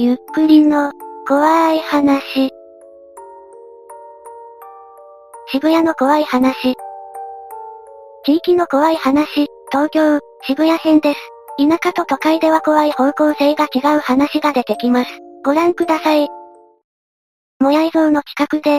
ゆっくりの、怖い話。渋谷の怖い話。地域の怖い話、東京、渋谷編です。田舎と都会では怖い方向性が違う話が出てきます。ご覧ください。もやい像の近くで、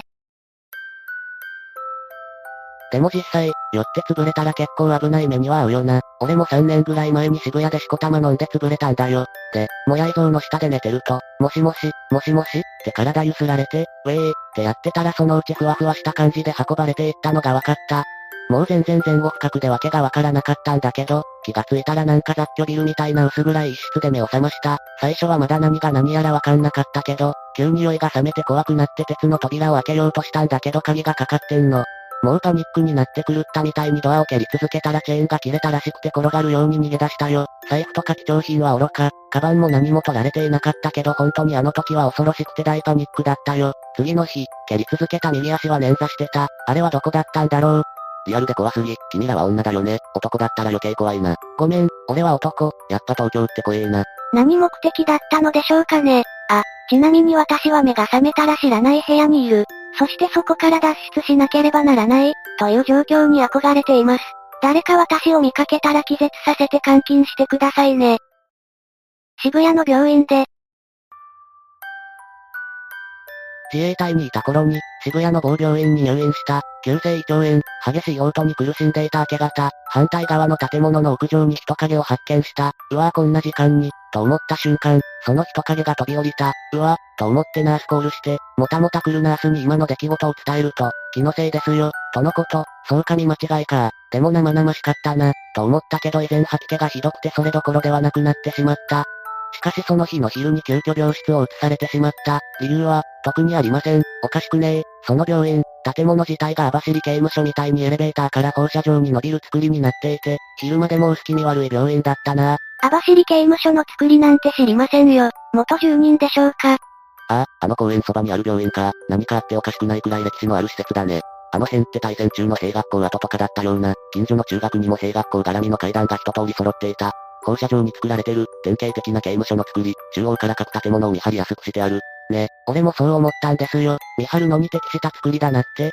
でも実際、酔って潰れたら結構危ない目には合うよな。俺も3年ぐらい前に渋谷でしこたま飲んで潰れたんだよ。で、もやい像の下で寝てると、もしもし、もしもし、って体揺すられて、ウェーってやってたらそのうちふわふわした感じで運ばれていったのが分かった。もう全然前後深くでわけがわからなかったんだけど、気がついたらなんか雑居ビルみたいな薄暗い一室で目を覚ました。最初はまだ何が何やらわかんなかったけど、急に酔いが覚めて怖くなって鉄の扉を開けようとしたんだけど鍵がかかってんの。もうパニックになって狂ったみたいにドアを蹴り続けたらチェーンが切れたらしくて転がるように逃げ出したよ。財布とか貴重品は愚か、カバンも何も取られていなかったけど本当にあの時は恐ろしくて大パニックだったよ。次の日、蹴り続けた右足は捻挫してた。あれはどこだったんだろう？リアルで怖すぎ、君らは女だよね。男だったら余計怖いな。ごめん、俺は男、やっぱ東京って怖えな。何目的だったのでしょうかね。あ、ちなみに私は目が覚めたら知らない部屋にいる。そしてそこから脱出しなければならない、という状況に憧れています。誰か私を見かけたら気絶させて監禁してくださいね。渋谷の病院で、自衛隊にいた頃に、渋谷の某病院に入院した、急性胃腸炎、激しい嘔吐に苦しんでいた明け方、反対側の建物の屋上に人影を発見した。うわぁこんな時間に、と思った瞬間、その人影が飛び降りた。うわと思ってナースコールして、もたもた来るナースに今の出来事を伝えると、気のせいですよ、とのこと、そうか見間違いか。でも生々しかったな、と思ったけど以前吐き気がひどくてそれどころではなくなってしまった。しかしその日の昼に急遽病室を移されてしまった。理由は、特にありません。おかしくねえ。その病院、建物自体が網走刑務所みたいにエレベーターから放射状に伸びる作りになっていて、昼間でも薄気味悪い病院だったな。網走刑務所の作りなんて知りませんよ。元住人でしょうかああ、あの公園そばにある病院か。何かあっておかしくないくらい歴史のある施設だね。あの辺って大戦中の兵学校跡とかだったような、近所の中学にも兵学校絡みの階段が一通り揃っていた。放射状に作られてる、典型的な刑務所の作り、中央から各建物を見張りやすくしてある。ね、俺もそう思ったんですよ。見張るのに適した作りだなって。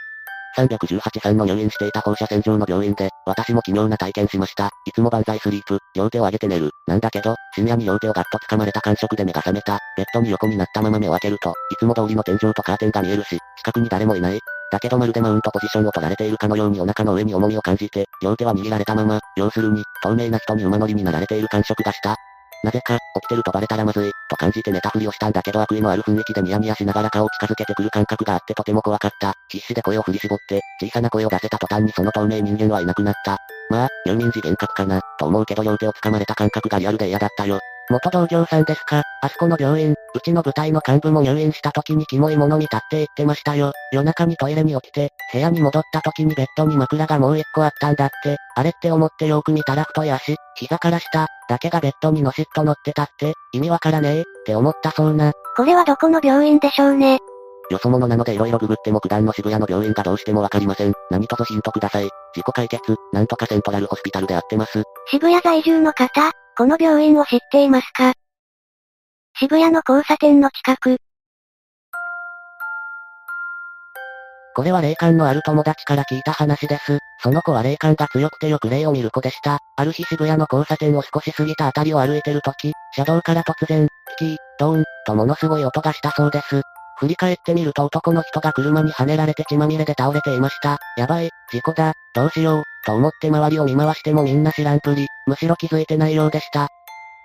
318さんの入院していた放射線状の病院で、私も奇妙な体験しました。いつも万歳スリープ、両手を上げて寝る。なんだけど、深夜に両手をガッと掴まれた感触で目が覚めた。ベッドに横になったまま目を開けると、いつも通りの天井とカーテンが見えるし、近くに誰もいない。だけどまるでマウントポジションを取られているかのようにお腹の上に重みを感じて、両手は握られたまま、要するに、透明な人に馬乗りになられている感触がした。なぜか、起きてるとバレたらまずい、と感じて寝たふりをしたんだけど悪意のある雰囲気でニヤニヤしながら顔を近づけてくる感覚があってとても怖かった。必死で声を振り絞って、小さな声を出せた途端にその透明人間はいなくなった。まあ、入眠時幻覚かな、と思うけど両手を掴まれた感覚がリアルで嫌だったよ。元同僚さんですか？あそこの病院、うちの部隊の幹部も入院した時にキモいもの見たって言ってましたよ。夜中にトイレに起きて、部屋に戻った時にベッドに枕がもう一個あったんだって。あれって思ってよく見たら太い足、膝から下、だけがベッドにのしっと乗ってたって、意味わからねえ、って思ったそうな。これはどこの病院でしょうね？よそ者なので色々ググっても九段の渋谷の病院がどうしてもわかりません。何卒ヒントください。自己解決、なんとかセントラルホスピタルであってます。渋谷在住の方、この病院を知っていますか？渋谷の交差点の近く。これは霊感のある友達から聞いた話です。その子は霊感が強くてよく霊を見る子でした。ある日渋谷の交差点を少し過ぎたあたりを歩いてるとき、車道から突然、キキー、ドーン、とものすごい音がしたそうです。振り返ってみると男の人が車にはねられて血まみれで倒れていました。やばい、事故だ、どうしよう、と思って周りを見回してもみんな知らんぷり、むしろ気づいてないようでした。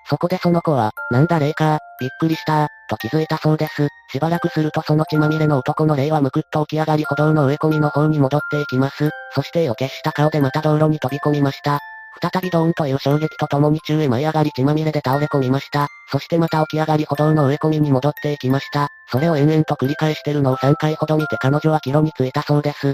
そこでその子は、なんだ霊か、びっくりしたと気づいたそうです。しばらくするとその血まみれの男の霊はむくっと起き上がり歩道の植え込みの方に戻っていきます。そして予決した顔でまた道路に飛び込みました。再びドーンという衝撃とともに宙へ舞い上がり血まみれで倒れ込みました。そしてまた起き上がり歩道の植え込みに戻っていきました。それを延々と繰り返してるのを3回ほど見て彼女は帰路に着いたそうです。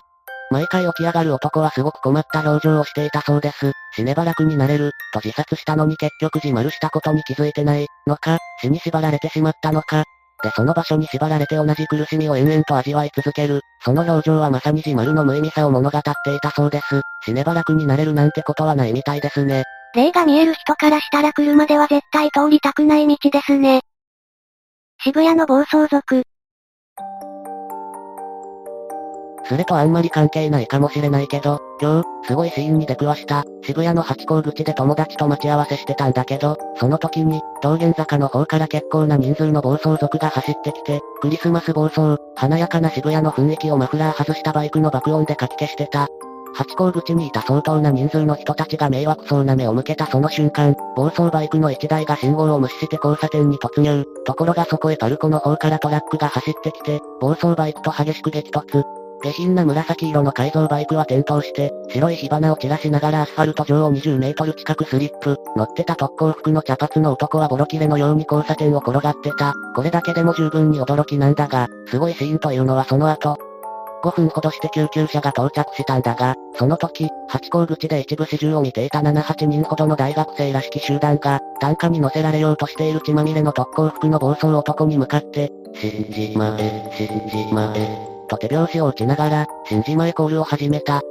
毎回起き上がる男はすごく困った表情をしていたそうです。死ねば楽になれる、と自殺したのに結局自丸したことに気づいてないのか、死に縛られてしまったのか。でその場所に縛られて同じ苦しみを延々と味わい続ける。その表情はまさに自丸の無意味さを物語っていたそうです。死ねば楽になれるなんてことはないみたいですね。霊が見える人からしたら車では絶対通りたくない道ですね。渋谷の暴走族。それとあんまり関係ないかもしれないけど、今日、すごいシーンに出くわした、渋谷の八甲口で友達と待ち合わせしてたんだけど、その時に、道玄坂の方から結構な人数の暴走族が走ってきて、クリスマス暴走、華やかな渋谷の雰囲気をマフラー外したバイクの爆音でかき消してた。八甲口にいた相当な人数の人たちが迷惑そうな目を向けたその瞬間、暴走バイクの一台が信号を無視して交差点に突入。ところがそこへパルコの方からトラックが走ってきて、暴走バイクと激しく激突。下品な紫色の改造バイクは転倒して、白い火花を散らしながらアスファルト上を20メートル近くスリップ。乗ってた特攻服の茶髪の男はボロ切れのように交差点を転がってた。これだけでも十分に驚きなんだが、すごいシーンというのはその後、5分ほどして救急車が到着したんだが、その時、八甲口で一部始終を見ていた7、8人ほどの大学生らしき集団が、担架に乗せられようとしている血まみれの特攻服の暴走男に向かって、死んじまえ、死んじまえ、と手拍子を打ちながら、新島へコールを始めた。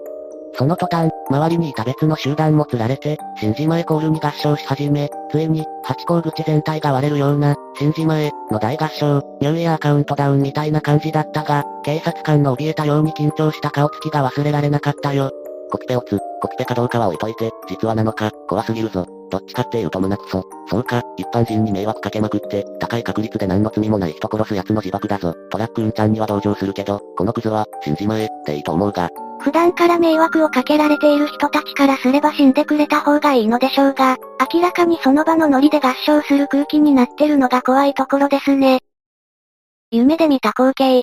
その途端、周りにいた別の集団も釣られて、新島へコールに合唱し始め、ついに、八甲口全体が割れるような、新島へ、の大合唱、ニューイヤーカウントダウンみたいな感じだったが、警察官の怯えたように緊張した顔つきが忘れられなかったよ。コピペをつ、コピペかどうかは置いといて、実はなのか、怖すぎるぞ。どっちかっていうと胸クソ。そうか、一般人に迷惑かけまくって、高い確率で何の罪もない人殺す奴の自爆だぞ。トラックうんちゃんには同情するけど、このクズは、死んじまえ、っていいと思うが。普段から迷惑をかけられている人たちからすれば死んでくれた方がいいのでしょうが、明らかにその場のノリで合唱する空気になってるのが怖いところですね。夢で見た光景。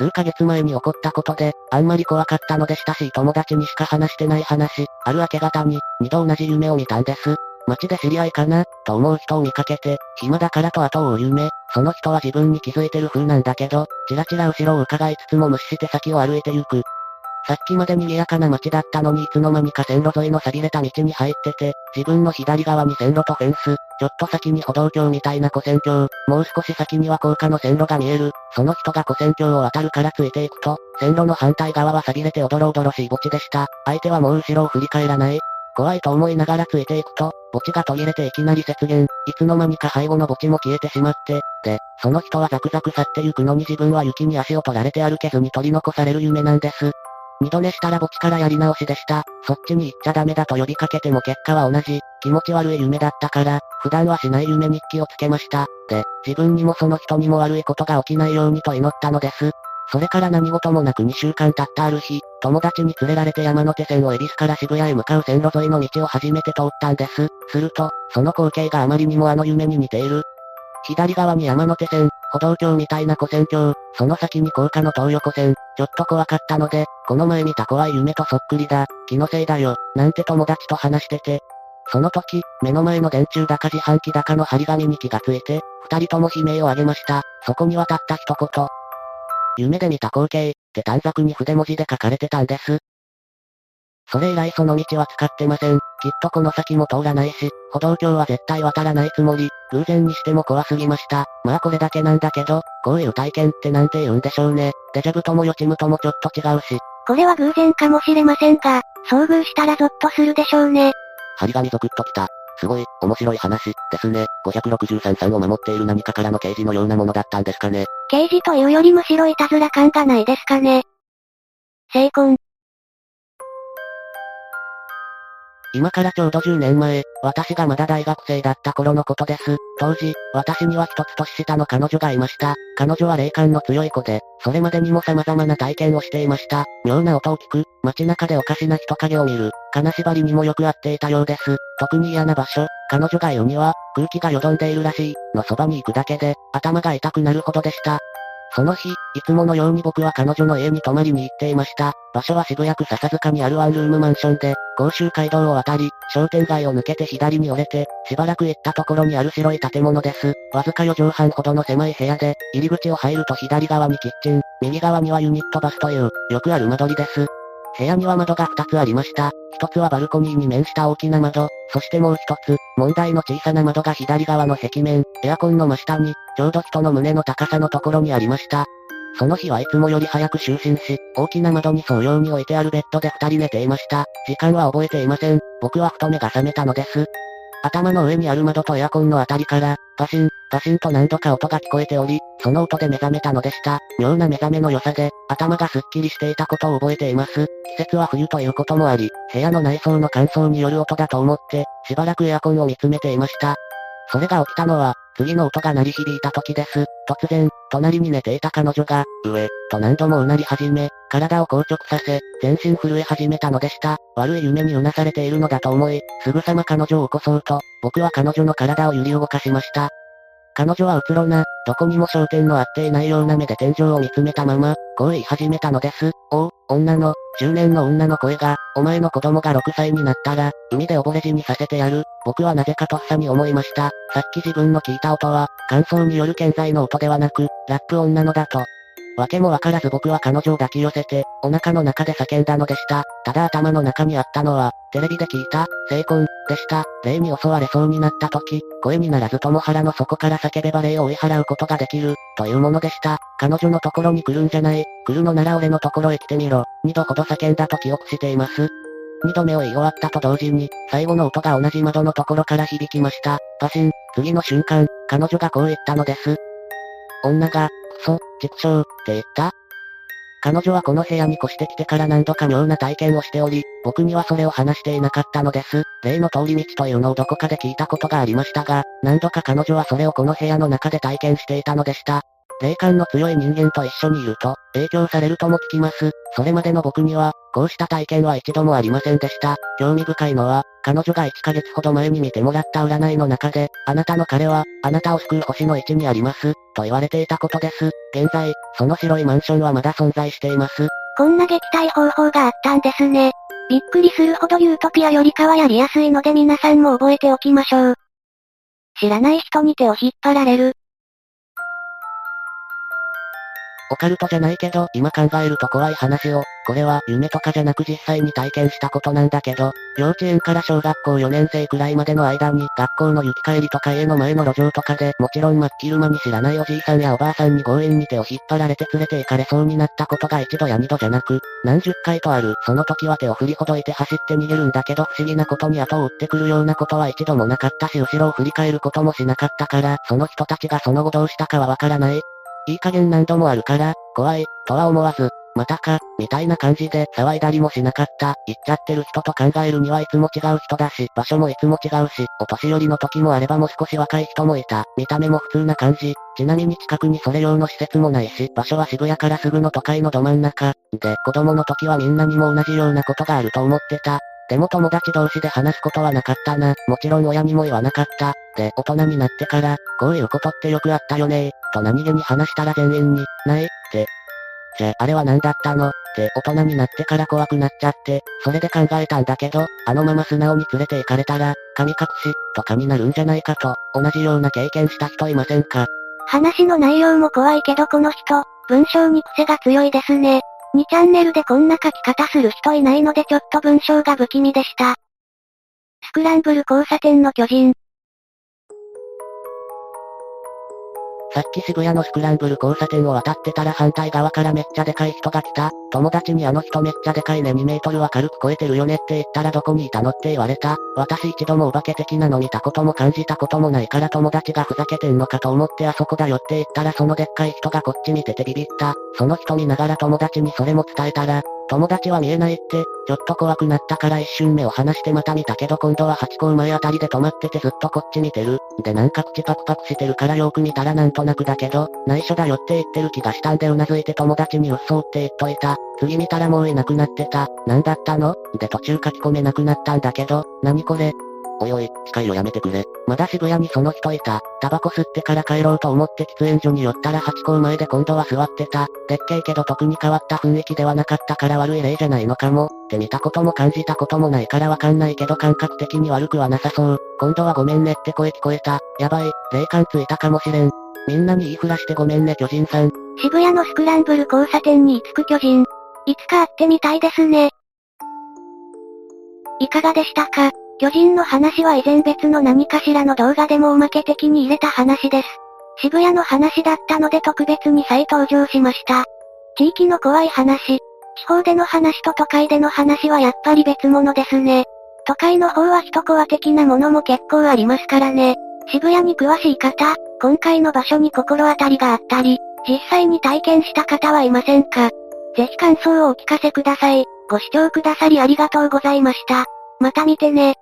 数ヶ月前に起こったことで、あんまり怖かったので親しい友達にしか話してない話、ある明け方に、二度同じ夢を見たんです。街で知り合いかな、と思う人を見かけて、暇だからと後を追う夢、その人は自分に気づいてる風なんだけど、ちらちら後ろを伺いつつも無視して先を歩いて行く。さっきまで賑やかな街だったのにいつの間にか線路沿いの錆びれた道に入ってて、自分の左側に線路とフェンス、ちょっと先に歩道橋みたいな古線橋、もう少し先には高架の線路が見える。その人が古線橋を渡るからついていくと、線路の反対側は錆びれておどろおどろしい墓地でした。相手はもう後ろを振り返らない。怖いと思いながらついていくと、墓地が途切れていきなり雪原、いつの間にか背後の墓地も消えてしまって、で、その人はザクザク去ってゆくのに自分は雪に足を取られて歩けずに取り残される夢なんです。二度寝したら墓地からやり直しでした。そっちに行っちゃダメだと呼びかけても結果は同じ。気持ち悪い夢だったから、普段はしない夢日記をつけました。で、自分にもその人にも悪いことが起きないようにと祈ったのです。それから何事もなく2週間経ったある日、友達に連れられて山手線を恵比寿から渋谷へ向かう線路沿いの道を初めて通ったんです。すると、その光景があまりにもあの夢に似ている。左側に山手線、歩道橋みたいな古線橋、その先に高架の東横線、ちょっと怖かったので、この前見た怖い夢とそっくりだ、気のせいだよ、なんて友達と話してて。その時、目の前の電柱だか自販機だかの張り紙に気がついて、二人とも悲鳴を上げました。そこにはたった一言。夢で見た光景、って短冊に筆文字で書かれてたんです。それ以来その道は使ってません。きっとこの先も通らないし、歩道橋は絶対渡らないつもり、偶然にしても怖すぎました。まあこれだけなんだけど、こういう体験ってなんて言うんでしょうね。デジャブとも予知夢ともちょっと違うし。これは偶然かもしれませんが、遭遇したらゾッとするでしょうね。張り紙ゾクッときた。すごい、面白い話、ですね。563さんを守っている何かからの刑事のようなものだったんですかね。刑事というよりむしろいたずら感がないですかね。成婚。今からちょうど10年前、私がまだ大学生だった頃のことです。当時、私には一つ年下の彼女がいました。彼女は霊感の強い子で、それまでにも様々な体験をしていました。妙な音を聞く、街中でおかしな人影を見る、金縛りにもよく合っていたようです。特に嫌な場所、彼女が言うには、空気がよどんでいるらしい、のそばに行くだけで、頭が痛くなるほどでした。その日、いつものように僕は彼女の家に泊まりに行っていました。場所は渋谷区笹塚にあるワンルームマンションで、甲州街道を渡り、商店街を抜けて左に折れて、しばらく行ったところにある白い建物です。わずか4畳半ほどの狭い部屋で、入り口を入ると左側にキッチン、右側にはユニットバスという、よくある間取りです。部屋には窓が2つありました。1つはバルコニーに面した大きな窓、そしてもう1つ、問題の小さな窓が左側の壁面、エアコンの真下に、ちょうど人の胸の高さのところにありました。その日はいつもより早く就寝し、大きな窓に沿うように置いてあるベッドで二人寝ていました。時間は覚えていません。僕はふと目が覚めたのです。頭の上にある窓とエアコンのあたりから、バシン、バシンと何度か音が聞こえており、その音で目覚めたのでした。妙な目覚めの良さで、頭がすっきりしていたことを覚えています。季節は冬ということもあり、部屋の内装の乾燥による音だと思って、しばらくエアコンを見つめていました。それが起きたのは、次の音が鳴り響いた時です。突然、隣に寝ていた彼女が、上、と何度もうなり始め、体を硬直させ、全身震え始めたのでした。悪い夢にうなされているのだと思い、すぐさま彼女を起こそうと、僕は彼女の体を揺り動かしました。彼女はうつろな、どこにも焦点の合っていないような目で天井を見つめたまま、こう言い始めたのです。おう、女の、中年の女の声が、お前の子供が6歳になったら、海で溺れ死にさせてやる。僕はなぜかとっさに思いました。さっき自分の聞いた音は、感想による健在の音ではなく、ラップ女のだと。わけもわからず僕は彼女を抱き寄せて、お腹の中で叫んだのでした。ただ頭の中にあったのは、テレビで聞いた、成婚、でした。霊に襲われそうになった時、声にならずとも腹の底から叫べば霊を追い払うことができる、というものでした。彼女のところに来るんじゃない、来るのなら俺のところへ来てみろ。二度ほど叫んだと記憶しています。二度目を言い終わったと同時に、最後の音が同じ窓のところから響きました。パシン、次の瞬間、彼女がこう言ったのです。女が、畜生、って言った彼女はこの部屋に越してきてから何度か妙な体験をしており、僕にはそれを話していなかったのです。例の通り道というのをどこかで聞いたことがありましたが、何度か彼女はそれをこの部屋の中で体験していたのでした。霊感の強い人間と一緒にいると、影響されるとも聞きます。それまでの僕には、こうした体験は一度もありませんでした。興味深いのは、彼女が1ヶ月ほど前に見てもらった占いの中で、あなたの彼は、あなたを救う星の位置にあります、と言われていたことです。現在、その白いマンションはまだ存在しています。こんな撃退方法があったんですね。びっくりするほどユートピアよりかはやりやすいので皆さんも覚えておきましょう。知らない人に手を引っ張られる。オカルトじゃないけど、今考えると怖い話を、これは夢とかじゃなく実際に体験したことなんだけど、幼稚園から小学校4年生くらいまでの間に、学校の行き帰りとか家の前の路上とかで、もちろん真っ昼間に知らないおじいさんやおばあさんに強引に手を引っ張られて連れて行かれそうになったことが一度や二度じゃなく、何十回とある。その時は手を振りほどいて走って逃げるんだけど不思議なことに後を追ってくるようなことは一度もなかったし後ろを振り返ることもしなかったから、その人たちがその後どうしたかはわからない。いい加減何度もあるから、怖い、とは思わず、またか、みたいな感じで騒いだりもしなかった。言っちゃってる人と考えるにはいつも違う人だし、場所もいつも違うし、お年寄りの時もあればもう少し若い人もいた。見た目も普通な感じ。ちなみに近くにそれ用の施設もないし、場所は渋谷からすぐの都会のど真ん中。で、子供の時はみんなにも同じようなことがあると思ってた。でも友達同士で話すことはなかったな。もちろん親にも言わなかった。で、大人になってから、こういうことってよくあったよねと何気に話したら全員に、ないって。じゃあ、あれは何だったの？って大人になってから怖くなっちゃって、それで考えたんだけど、あのまま素直に連れて行かれたら、神隠し、とかになるんじゃないかと、同じような経験した人いませんか？話の内容も怖いけどこの人、文章に癖が強いですね。2チャンネルでこんな書き方する人いないのでちょっと文章が不気味でした。スクランブル交差点の巨人。さっき渋谷のスクランブル交差点を渡ってたら反対側からめっちゃでかい人が来た。友達にあの人めっちゃでかいね2メートルは軽く超えてるよねって言ったらどこにいたのって言われた。私一度もお化け的なの見たことも感じたこともないから友達がふざけてんのかと思ってあそこだよって言ったらそのでっかい人がこっち見ててビビった。その人見ながら友達にそれも伝えたら、友達は見えないって、ちょっと怖くなったから一瞬目を離してまた見たけど今度は八甲前あたりで止まっててずっとこっち見てる。でなんか口パクパクしてるからよく見たらなんとなくだけど、内緒だよって言ってる気がしたんでうなずいて友達にうっそうって言っといた。次見たらもういなくなってた。なんだったの？で途中書き込めなくなったんだけど、何これ？おいおい、機械をやめてくれ。まだ渋谷にその人いた。タバコ吸ってから帰ろうと思って喫煙所に寄ったら八甲前で今度は座ってた。でっけえけど特に変わった雰囲気ではなかったから悪い例じゃないのかも。って見たことも感じたこともないからわかんないけど感覚的に悪くはなさそう。今度はごめんねって声聞こえた。やばい、霊感ついたかもしれん。みんなに言いふらしてごめんね巨人さん。渋谷のスクランブル交差点に居つく巨人。いつか会ってみたいですね。いかがでしたか？巨人の話は以前別の何かしらの動画でもおまけ的に入れた話です。渋谷の話だったので特別に再登場しました。地域の怖い話。地方での話と都会での話はやっぱり別物ですね。都会の方は人コア的なものも結構ありますからね。渋谷に詳しい方、今回の場所に心当たりがあったり、実際に体験した方はいませんか？ぜひ感想をお聞かせください。ご視聴くださりありがとうございました。また見てね。